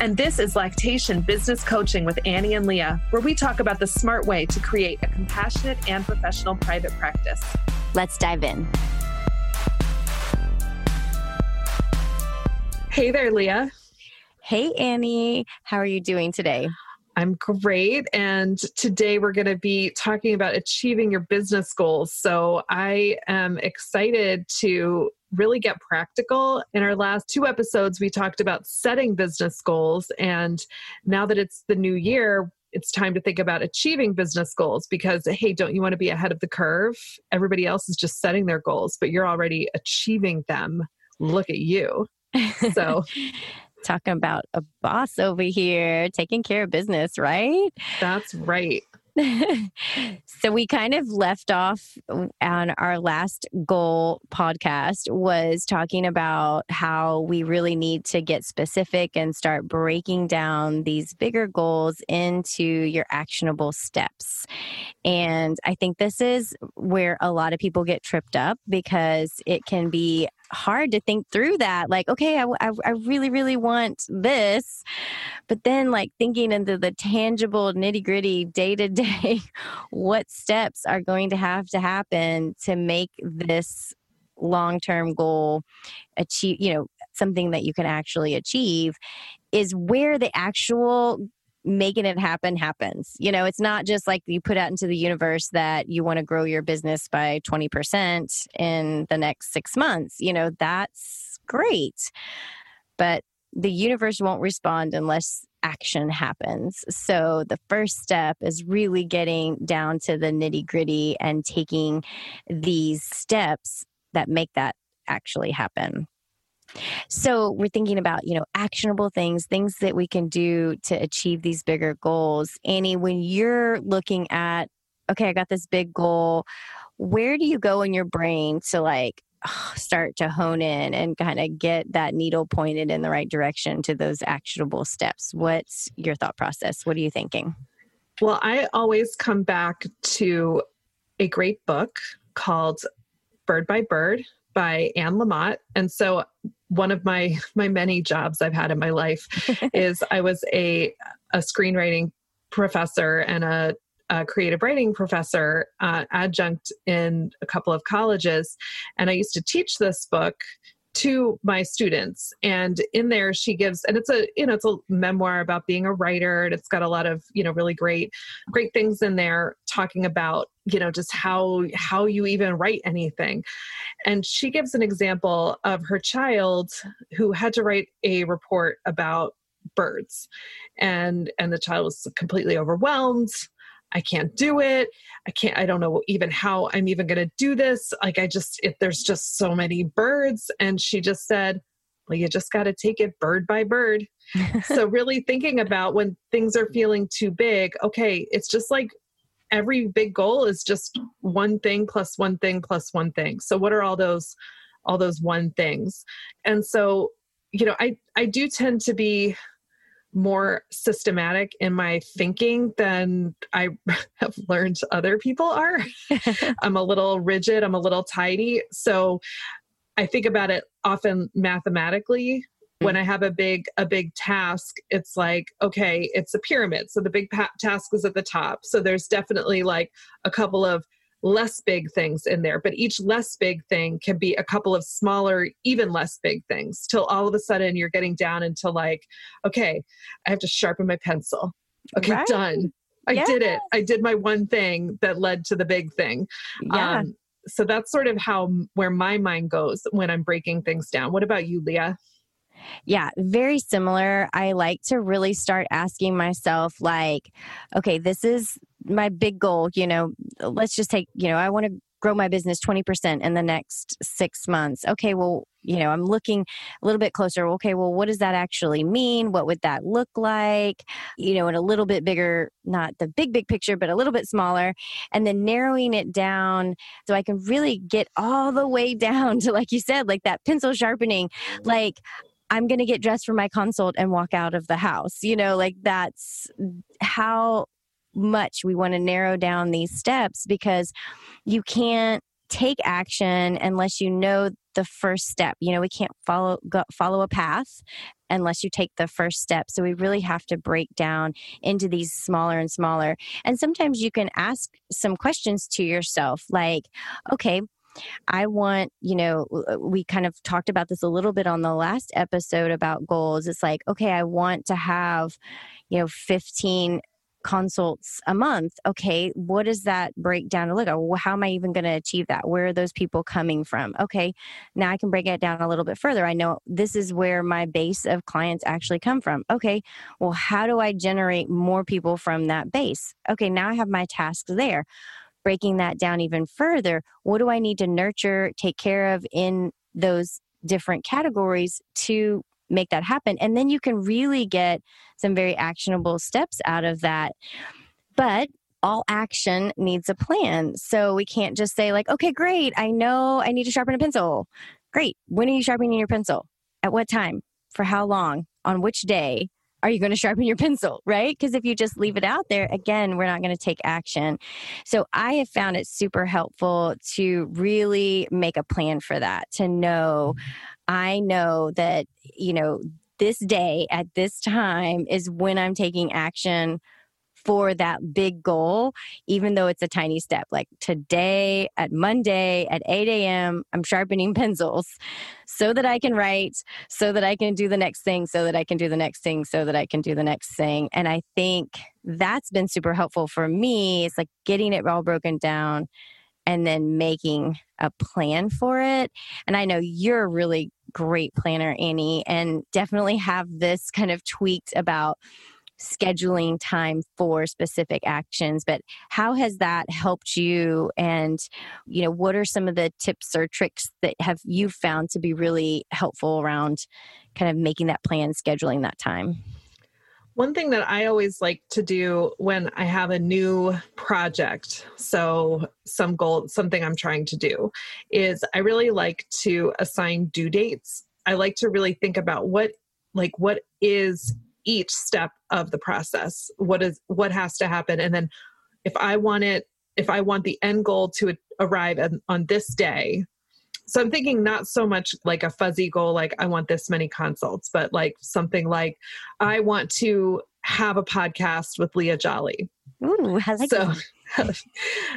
And this is Lactation Business Coaching with Annie and Leah, where we talk about the smart way to create a compassionate and professional private practice. Let's dive in. Hey there, Leah. Hey, Annie. How are you doing today? I'm great. And today we're going to be talking about achieving your business goals. So I am excited to really get practical. In our last two episodes, we talked about setting business goals. And now that it's the new year, it's time to think about achieving business goals because, hey, don't you want to be ahead of the curve? Everybody else is just setting their goals, but you're already achieving them. Look at you. So, talking about a boss over here taking care of business, right? That's right. so we kind of left off on our last goal podcast was talking about how we really need to get specific and start breaking down these bigger goals into your actionable steps. And I think this is where a lot of people get tripped up because it can be hard to think through that like okay I, I, I, really really want this but then like thinking into the tangible nitty gritty day to day what steps are going to have to happen to make this long term goal achieve you know something that you can actually achieve is where the actual making it happen happens. You know, it's not just like you put out into the universe that you want to grow your business by 20% in the next six months. You know, that's great. But the universe won't respond unless action happens. So the first step is really getting down to the nitty gritty and taking these steps that make that actually happen. So we're thinking about, you know, actionable things, things that we can do to achieve these bigger goals. Annie, when you're looking at, okay, I got this big goal, where do you go in your brain to like start to hone in and kind of get that needle pointed in the right direction to those actionable steps? What's your thought process? What are you thinking? Well, I always come back to a great book called Bird by Bird by Anne Lamott. And so one of my my many jobs I've had in my life is I was a a screenwriting professor and a, a creative writing professor uh, adjunct in a couple of colleges, and I used to teach this book to my students. And in there she gives and it's a you know it's a memoir about being a writer and it's got a lot of you know really great great things in there talking about you know just how how you even write anything. And she gives an example of her child who had to write a report about birds. And and the child was completely overwhelmed I can't do it. I can't, I don't know even how I'm even going to do this. Like, I just, if there's just so many birds. And she just said, well, you just got to take it bird by bird. so, really thinking about when things are feeling too big, okay, it's just like every big goal is just one thing plus one thing plus one thing. So, what are all those? all those one things and so you know i i do tend to be more systematic in my thinking than I have learned other people are. I'm a little rigid, I'm a little tidy. So I think about it often mathematically. When mm. I have a big a big task, it's like okay, it's a pyramid. So the big pa- task is at the top. So there's definitely like a couple of less big things in there, but each less big thing can be a couple of smaller, even less big things till all of a sudden you're getting down into like, okay, I have to sharpen my pencil. Okay, right. done. I yeah. did it. I did my one thing that led to the big thing. Yeah. Um, so that's sort of how where my mind goes when I'm breaking things down. What about you, Leah? Yeah, very similar. I like to really start asking myself, like, okay, this is my big goal. You know, let's just take, you know, I want to grow my business 20% in the next six months. Okay, well, you know, I'm looking a little bit closer. Okay, well, what does that actually mean? What would that look like? You know, in a little bit bigger, not the big, big picture, but a little bit smaller. And then narrowing it down so I can really get all the way down to, like you said, like that pencil sharpening. Mm-hmm. Like, I'm going to get dressed for my consult and walk out of the house. You know, like that's how much we want to narrow down these steps because you can't take action unless you know the first step. You know, we can't follow go, follow a path unless you take the first step. So we really have to break down into these smaller and smaller. And sometimes you can ask some questions to yourself like, okay, I want, you know, we kind of talked about this a little bit on the last episode about goals. It's like, okay, I want to have, you know, 15 consults a month okay what does that break down to look at how am i even going to achieve that? Where are those people coming from? Okay now i can break it down a little bit further. I know this is where my base of clients actually come from. Okay well how do i generate more people from that base? Okay now i have my tasks there. Breaking that down even further what do i need to nurture take care of in those different categories to make that happen. And then you can really get some very actionable steps out of that. But all action needs a plan. So we can't just say, like, okay, great, I know I need to sharpen a pencil. Great. When are you sharpening your pencil? At what time? For how long? On which day? Are you going to sharpen your pencil? Right? Because if you just leave it out there, again, we're not going to take action. So I have found it super helpful to really make a plan for that, to know I know that, you know, this day at this time is when I'm taking action for that big goal, even though it's a tiny step. Like today at Monday at 8 a.m., I'm sharpening pencils so that I can write, so that I can do the next thing, so that I can do the next thing, so that I can do the next thing. And I think that's been super helpful for me. It's like getting it all broken down and then making a plan for it. And I know you're a really great planner, Annie, and definitely have this kind of tweaked about scheduling time for specific actions but how has that helped you and you know what are some of the tips or tricks that have you found to be really helpful around kind of making that plan scheduling that time one thing that I always like to do when I have a new project, so some goal, something I'm trying to do, is I really like to assign due dates. I like to really think about what like what is each step of the process. What is what has to happen and then if I want it if I want the end goal to arrive on, this day, so I'm thinking not so much like a fuzzy goal, like I want this many consults, but like something like I want to have a podcast with Leah Jolly. Ooh, I like so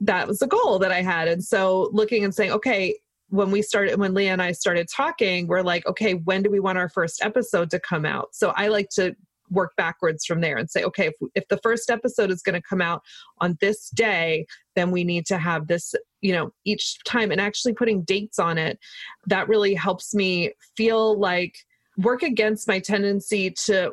that was the goal that I had. And so looking and saying, okay, when we started, when Leah and I started talking, we're like, okay, when do we want our first episode to come out? So I like to work backwards from there and say, okay, if, if the first episode is going to come out on this day, then we need to have this, you know, each time and actually putting dates on it. That really helps me feel like work against my tendency to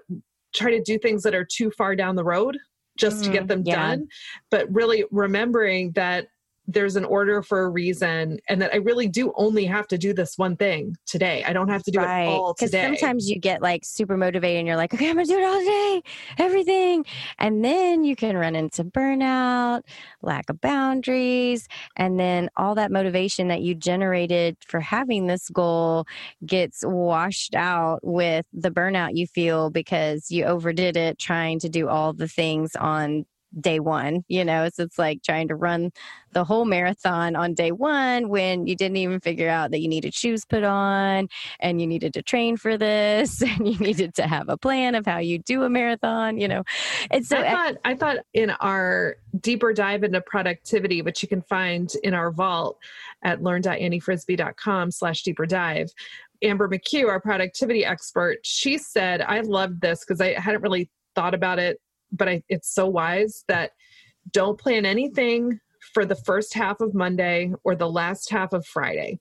try to do things that are too far down the road just mm, to get mm, them yeah. done. But really remembering that there's an order for a reason and that I really do only have to do this one thing today. I don't have to do right. it all today. Because sometimes you get like super motivated and you're like, okay, I'm gonna do it all day, everything. And then you can run into burnout, lack of boundaries, and then all that motivation that you generated for having this goal gets washed out with the burnout you feel because you overdid it trying to do all the things on day one, you know? So it's like trying to run the whole marathon on day one when you didn't even figure out that you needed shoes put on and you needed to train for this and you needed to have a plan of how you do a marathon, you know? And so I thought, I thought in our deeper dive into productivity, which you can find in our vault at learn.anniefrisbee.com slash deeper dive, Amber McCue, our productivity expert, she said, I loved this because I hadn't really thought about it but I, it's so wise that don't plan anything for the first half of Monday or the last half of Friday.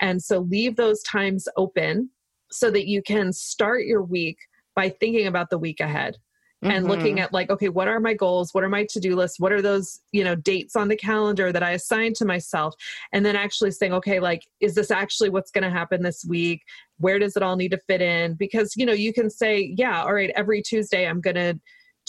And so leave those times open so that you can start your week by thinking about the week ahead mm-hmm. and looking at like okay what are my goals? What are my to-do lists? What are those you know dates on the calendar that i assigned to myself? And then actually saying okay like is this actually what's going to happen this week? Where does it all need to fit in? Because you know you can say yeah all right every tuesday i'm going to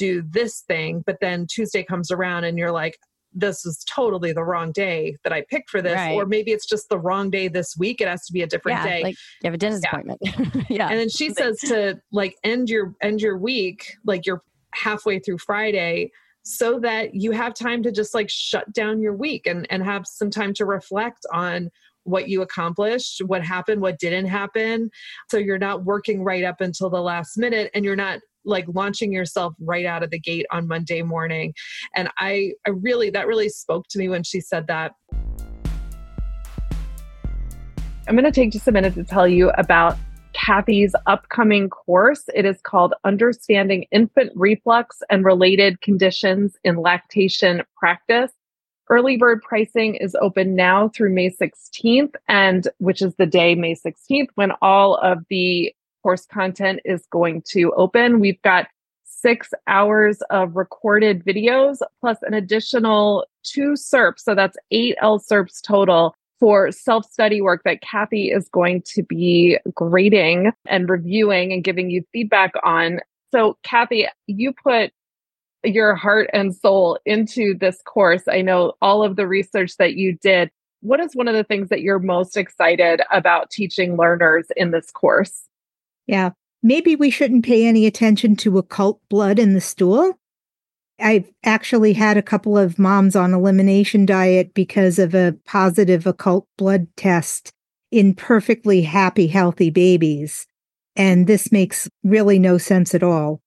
do this thing but then tuesday comes around and you're like this is totally the wrong day that I picked for this, right. or maybe it's just the wrong day this week. It has to be a different yeah, day. Like you have a dentist yeah. appointment. yeah. And then she says to like end your end your week, like you're halfway through Friday, so that you have time to just like shut down your week and, and have some time to reflect on what you accomplished, what happened, what didn't happen. So you're not working right up until the last minute and you're not like launching yourself right out of the gate on Monday morning. And I, I really, that really spoke to me when she said that. I'm going to take just a minute to tell you about Kathy's upcoming course. It is called Understanding Infant Reflux and Related Conditions in Lactation Practice. Early bird pricing is open now through May 16th, and which is the day, May 16th, when all of the course content is going to open. We've got six hours of recorded videos plus an additional two CERPs. So that's eight LCERPs total for self study work that Kathy is going to be grading and reviewing and giving you feedback on. So, Kathy, you put your heart and soul into this course. I know all of the research that you did. What is one of the things that you're most excited about teaching learners in this course? Yeah. Maybe we shouldn't pay any attention to occult blood in the stool. I've actually had a couple of moms on elimination diet because of a positive occult blood test in perfectly happy, healthy babies. And this makes really no sense at all.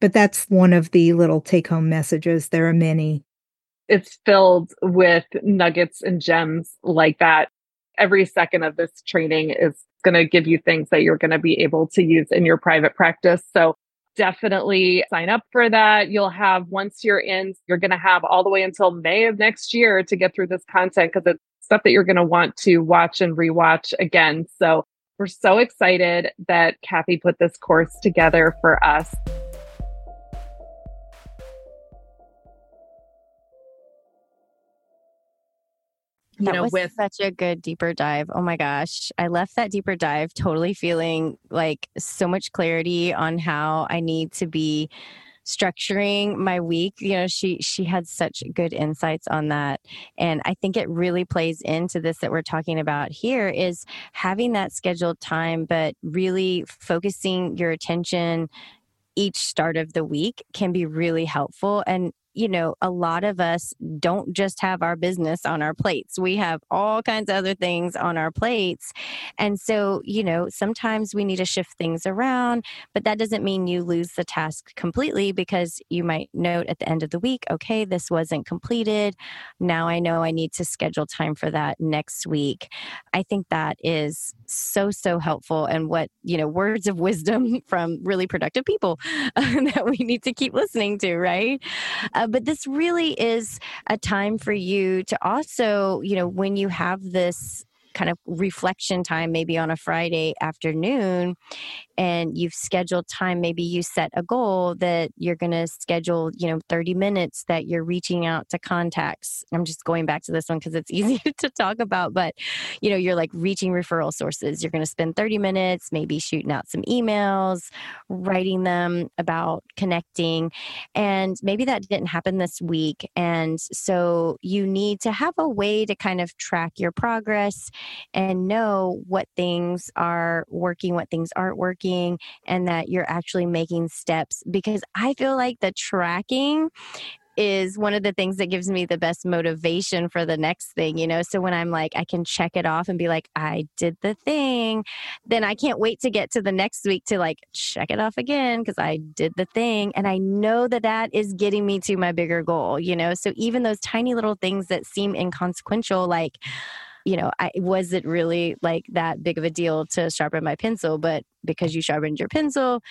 But that's one of the little take home messages. There are many. It's filled with nuggets and gems like that. Every second of this training is going to give you things that you're going to be able to use in your private practice. So definitely sign up for that. You'll have, once you're in, you're going to have all the way until May of next year to get through this content because it's stuff that you're going to want to watch and rewatch again. So we're so excited that Kathy put this course together for us. You that know, was with such a good deeper dive. Oh my gosh. I left that deeper dive totally feeling like so much clarity on how I need to be structuring my week you know she she had such good insights on that and i think it really plays into this that we're talking about here is having that scheduled time but really focusing your attention each start of the week can be really helpful and you know, a lot of us don't just have our business on our plates. We have all kinds of other things on our plates. And so, you know, sometimes we need to shift things around, but that doesn't mean you lose the task completely because you might note at the end of the week, okay, this wasn't completed. Now I know I need to schedule time for that next week. I think that is so, so helpful and what, you know, words of wisdom from really productive people that we need to keep listening to, right? Uh, but this really is a time for you to also, you know, when you have this kind of reflection time maybe on a Friday afternoon and you've scheduled time maybe you set a goal that you're going to schedule you know 30 minutes that you're reaching out to contacts. I'm just going back to this one because it's easy to talk about but you know you're like reaching referral sources. You're going to spend 30 minutes maybe shooting out some emails writing them about connecting and maybe that didn't happen this week and so you need to have a way to kind of track your progress and know what things are working what things aren't working and that you're actually making steps because I feel like the tracking is one of the things that gives me the best motivation for the next thing, you know. So when I'm like, I can check it off and be like, I did the thing, then I can't wait to get to the next week to like check it off again because I did the thing. And I know that that is getting me to my bigger goal, you know. So even those tiny little things that seem inconsequential, like, you know, I was it really like that big of a deal to sharpen my pencil, but because you sharpened your pencil,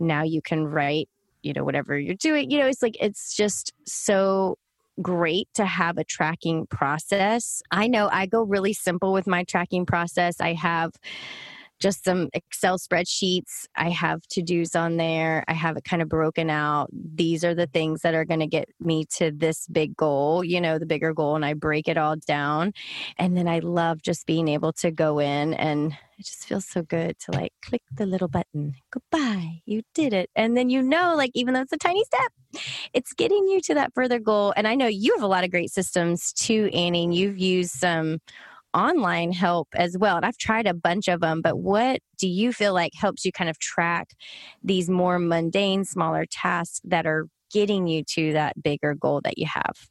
now you can write, you know, whatever you're doing. You know, it's like it's just so great to have a tracking process. I know I go really simple with my tracking process. I have just some Excel spreadsheets. I have to dos on there. I have it kind of broken out. These are the things that are going to get me to this big goal, you know, the bigger goal, and I break it all down. And then I love just being able to go in and it just feels so good to like click the little button. Goodbye, you did it. And then you know, like, even though it's a tiny step, it's getting you to that further goal. And I know you have a lot of great systems too, Annie. And you've used some online help as well. And I've tried a bunch of them, but what do you feel like helps you kind of track these more mundane, smaller tasks that are getting you to that bigger goal that you have?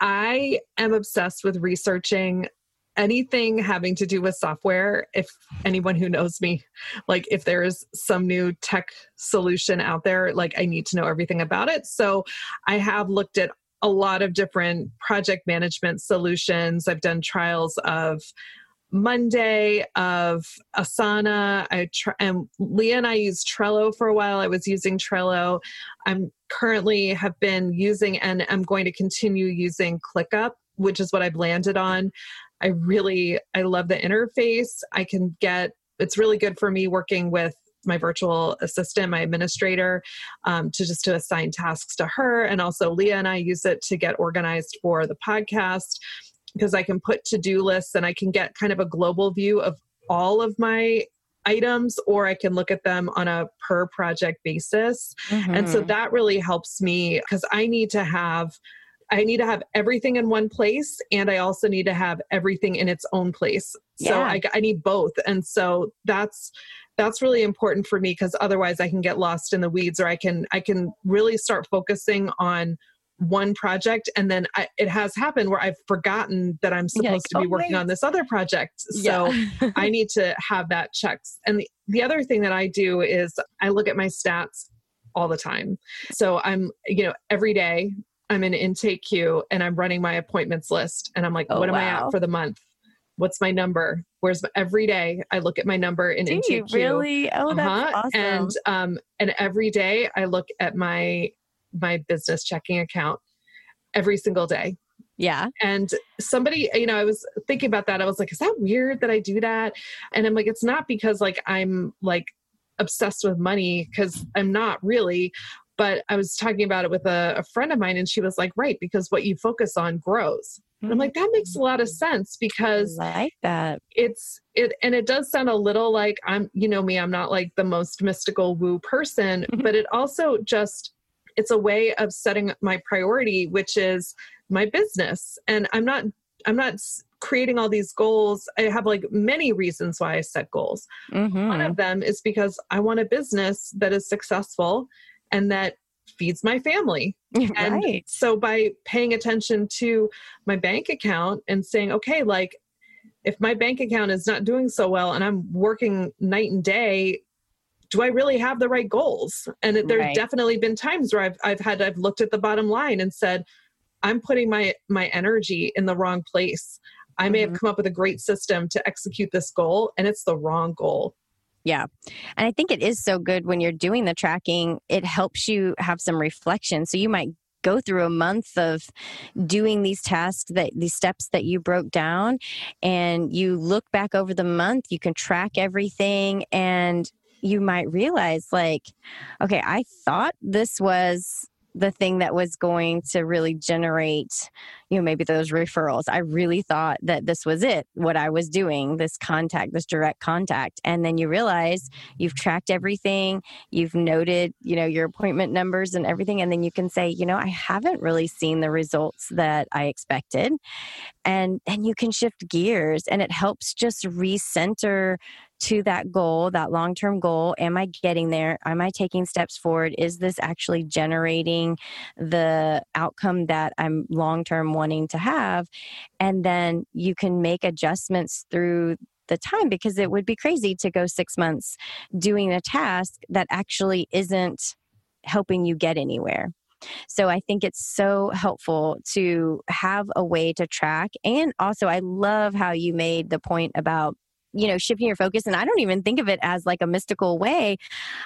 I am obsessed with researching anything having to do with software if anyone who knows me like if there is some new tech solution out there like i need to know everything about it so i have looked at a lot of different project management solutions. I've done trials of Monday, of Asana. I try, and Leah and I used Trello for a while. I was using Trello. I'm currently have been using and I'm going to continue using ClickUp, which is what I've landed on. I really I love the interface. I can get it's really good for me working with my virtual assistant, my administrator, um, to just to assign tasks to her. And also Leah and I use it to get organized for the podcast because I can put to-do lists and I can get kind of a global view of all of my items or I can look at them on a per project basis. Mm-hmm. And so mm-hmm. that really helps me because I need to have I need to have everything in one place and I also need to have everything in its own place. Yeah. So I, I need both. And so that's that's really important for me because otherwise I can get lost in the weeds or I can I can really start focusing on one project and then I, it has happened where I've forgotten that I'm supposed like, to be oh, working wait. on this other project. So yeah. I need to have that checks. And the, the other thing that I do is I look at my stats all the time. So I'm, you know, every day I'm in IntakeQ and I'm running my appointments list and I'm like, oh, what am. I at for the month? What's my number where's my, every day i look at my number in Do you really oh that's uh-huh. awesome and um and every day i look at my my business checking account every single day yeah. And somebody, you know, I was thinking about that. I was like, is that weird that I do that? And I'm like, it's not because like I'm like obsessed with money because I'm not really. But I was talking about it with a, a friend of mine and she was like, right, because what you focus on grows. And I'm like, that makes a lot of sense because I like that. It's it and it does sound a little like I'm, you know me, I'm not like the most mystical woo person, but it also just it's a way of setting my priority, which is my business. And I'm not I'm not creating all these goals. I have like many reasons why I set goals. Mm-hmm. One of them is because I want a business that is successful and that feeds my family. Right. And so by paying attention to my bank account and saying, okay, like if my bank account is not doing so well and I'm working night and day, do I really have the right goals? And there's right. definitely been times where I've I've had I've looked at the bottom line and said, I'm putting my my energy in the wrong place. I may mm-hmm. have come up with a great system to execute this goal and it's the wrong goal. Yeah. And I think it is so good when you're doing the tracking, it helps you have some reflection. So you might go through a month of doing these tasks that these steps that you broke down and you look back over the month, you can track everything and you might realize like okay, I thought this was the thing that was going to really generate you know maybe those referrals. I really thought that this was it what i was doing this contact this direct contact. And then you realize you've tracked everything you've noted you know your appointment numbers and everything and then you can say you know i haven't really seen the results that i expected. And and you can shift gears and it helps just recenter to that goal, that long term goal. Am I getting there? Am I taking steps forward? Is this actually generating the outcome that I'm long term wanting to have? And then you can make adjustments through the time because it would be crazy to go six months doing a task that actually isn't helping you get anywhere. So I think it's so helpful to have a way to track. And also, I love how you made the point about you know, shifting your focus. And I don't even think of it as like a mystical way.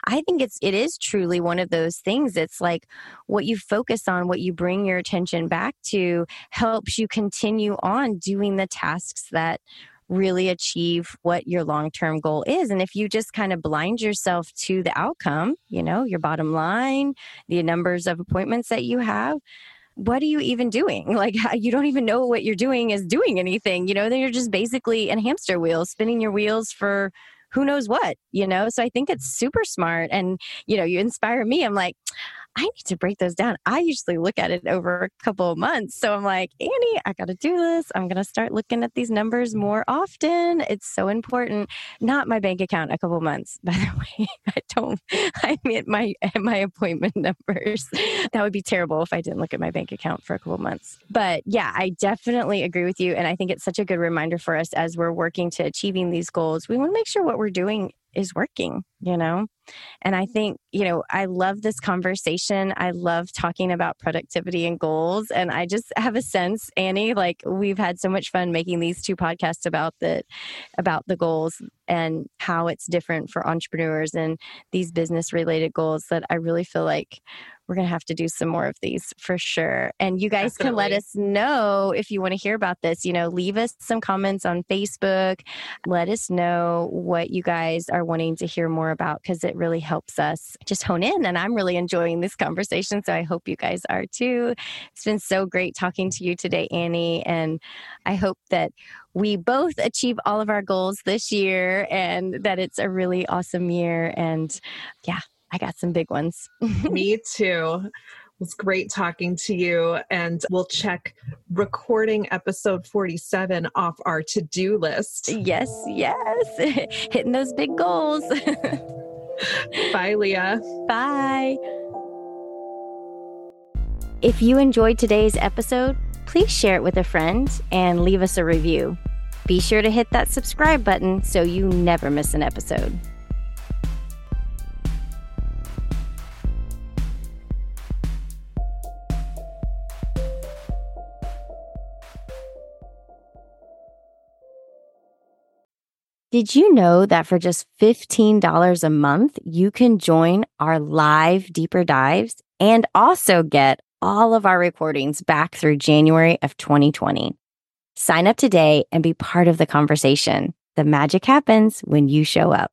I think it's, it is truly one of those things. It's like what you focus on, what you bring your attention back to helps you continue on doing the tasks that really achieve what your long term goal is. And if you just kind of blind yourself to the outcome, you know, your bottom line, the numbers of appointments that you have, what are you even doing? Like, you don't even know what you're doing is doing anything, you know, then you're just basically in hamster wheels, spinning your wheels for who knows what, you know? So I think it's super smart. And, you know, you inspire me. I'm like, I need to break those down. I usually look at it over a couple of months. So I'm like, Annie, I got to do this. I'm going to start looking at these numbers more often. It's so important. Not my bank account a couple months, by the way. I don't, I mean, my, my appointment numbers. That would be terrible if I didn't look at my bank account for a couple months. But yeah, I definitely agree with you. And I think it's such a good reminder for us as we're working to achieving these goals. We want to make sure what we're doing is working, you know? And I mm-hmm. think, you know, I love this conversation. I love talking about productivity and goals. And I just have a sense, Annie, like we've had so much fun making these two podcasts about the about the goals and how it's different for entrepreneurs and these business related goals that I really feel like we're going to have to do some more of these for sure. And you guys Definitely. can let us know if you want to hear about this. You know, leave us some comments on Facebook. Let us know what you guys are wanting to hear more about because it really helps us just hone in. And I'm really enjoying this conversation. So I hope you guys are too. It's been so great talking to you today, Annie. And I hope that we both achieve all of our goals this year and that it's a really awesome year. And yeah, I got some big ones. Me too. It was great talking to you. And we'll check recording episode 47 off our to do list. Yes, yes. Hitting those big goals. Bye, Leah. Bye. If you enjoyed today's episode, please share it with a friend and leave us a review. Be sure to hit that subscribe button so you never miss an episode. Did you know that for just $15 a month, you can join our live deeper dives and also get all of our recordings back through January of 2020? Sign up today and be part of the conversation. The magic happens when you show up.